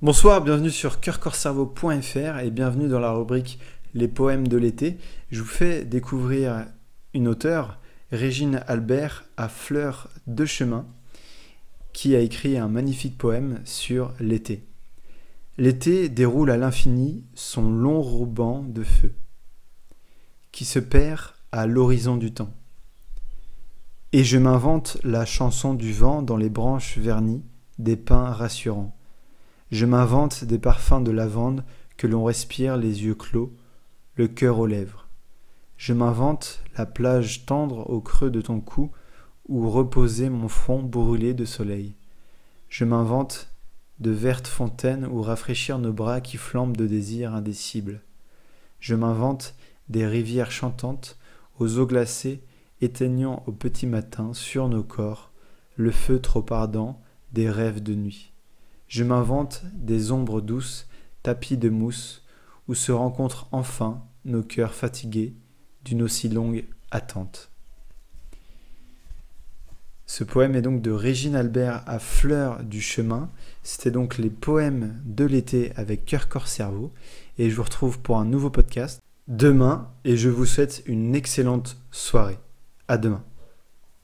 Bonsoir, bienvenue sur cœurcorcerveau.fr et bienvenue dans la rubrique Les poèmes de l'été. Je vous fais découvrir une auteure, Régine Albert, à Fleurs de chemin, qui a écrit un magnifique poème sur l'été. L'été déroule à l'infini son long ruban de feu, qui se perd à l'horizon du temps. Et je m'invente la chanson du vent dans les branches vernies des pins rassurants. Je m'invente des parfums de lavande que l'on respire les yeux clos, le cœur aux lèvres. Je m'invente la plage tendre au creux de ton cou où reposer mon front brûlé de soleil. Je m'invente de vertes fontaines où rafraîchir nos bras qui flambent de désirs indécibles. Je m'invente des rivières chantantes aux eaux glacées éteignant au petit matin sur nos corps le feu trop ardent des rêves de nuit. Je m'invente des ombres douces, tapis de mousse, où se rencontrent enfin nos cœurs fatigués d'une aussi longue attente. Ce poème est donc de Régine Albert à Fleur du Chemin. C'était donc les poèmes de l'été avec Cœur, Corps, Cerveau. Et je vous retrouve pour un nouveau podcast demain et je vous souhaite une excellente soirée. À demain.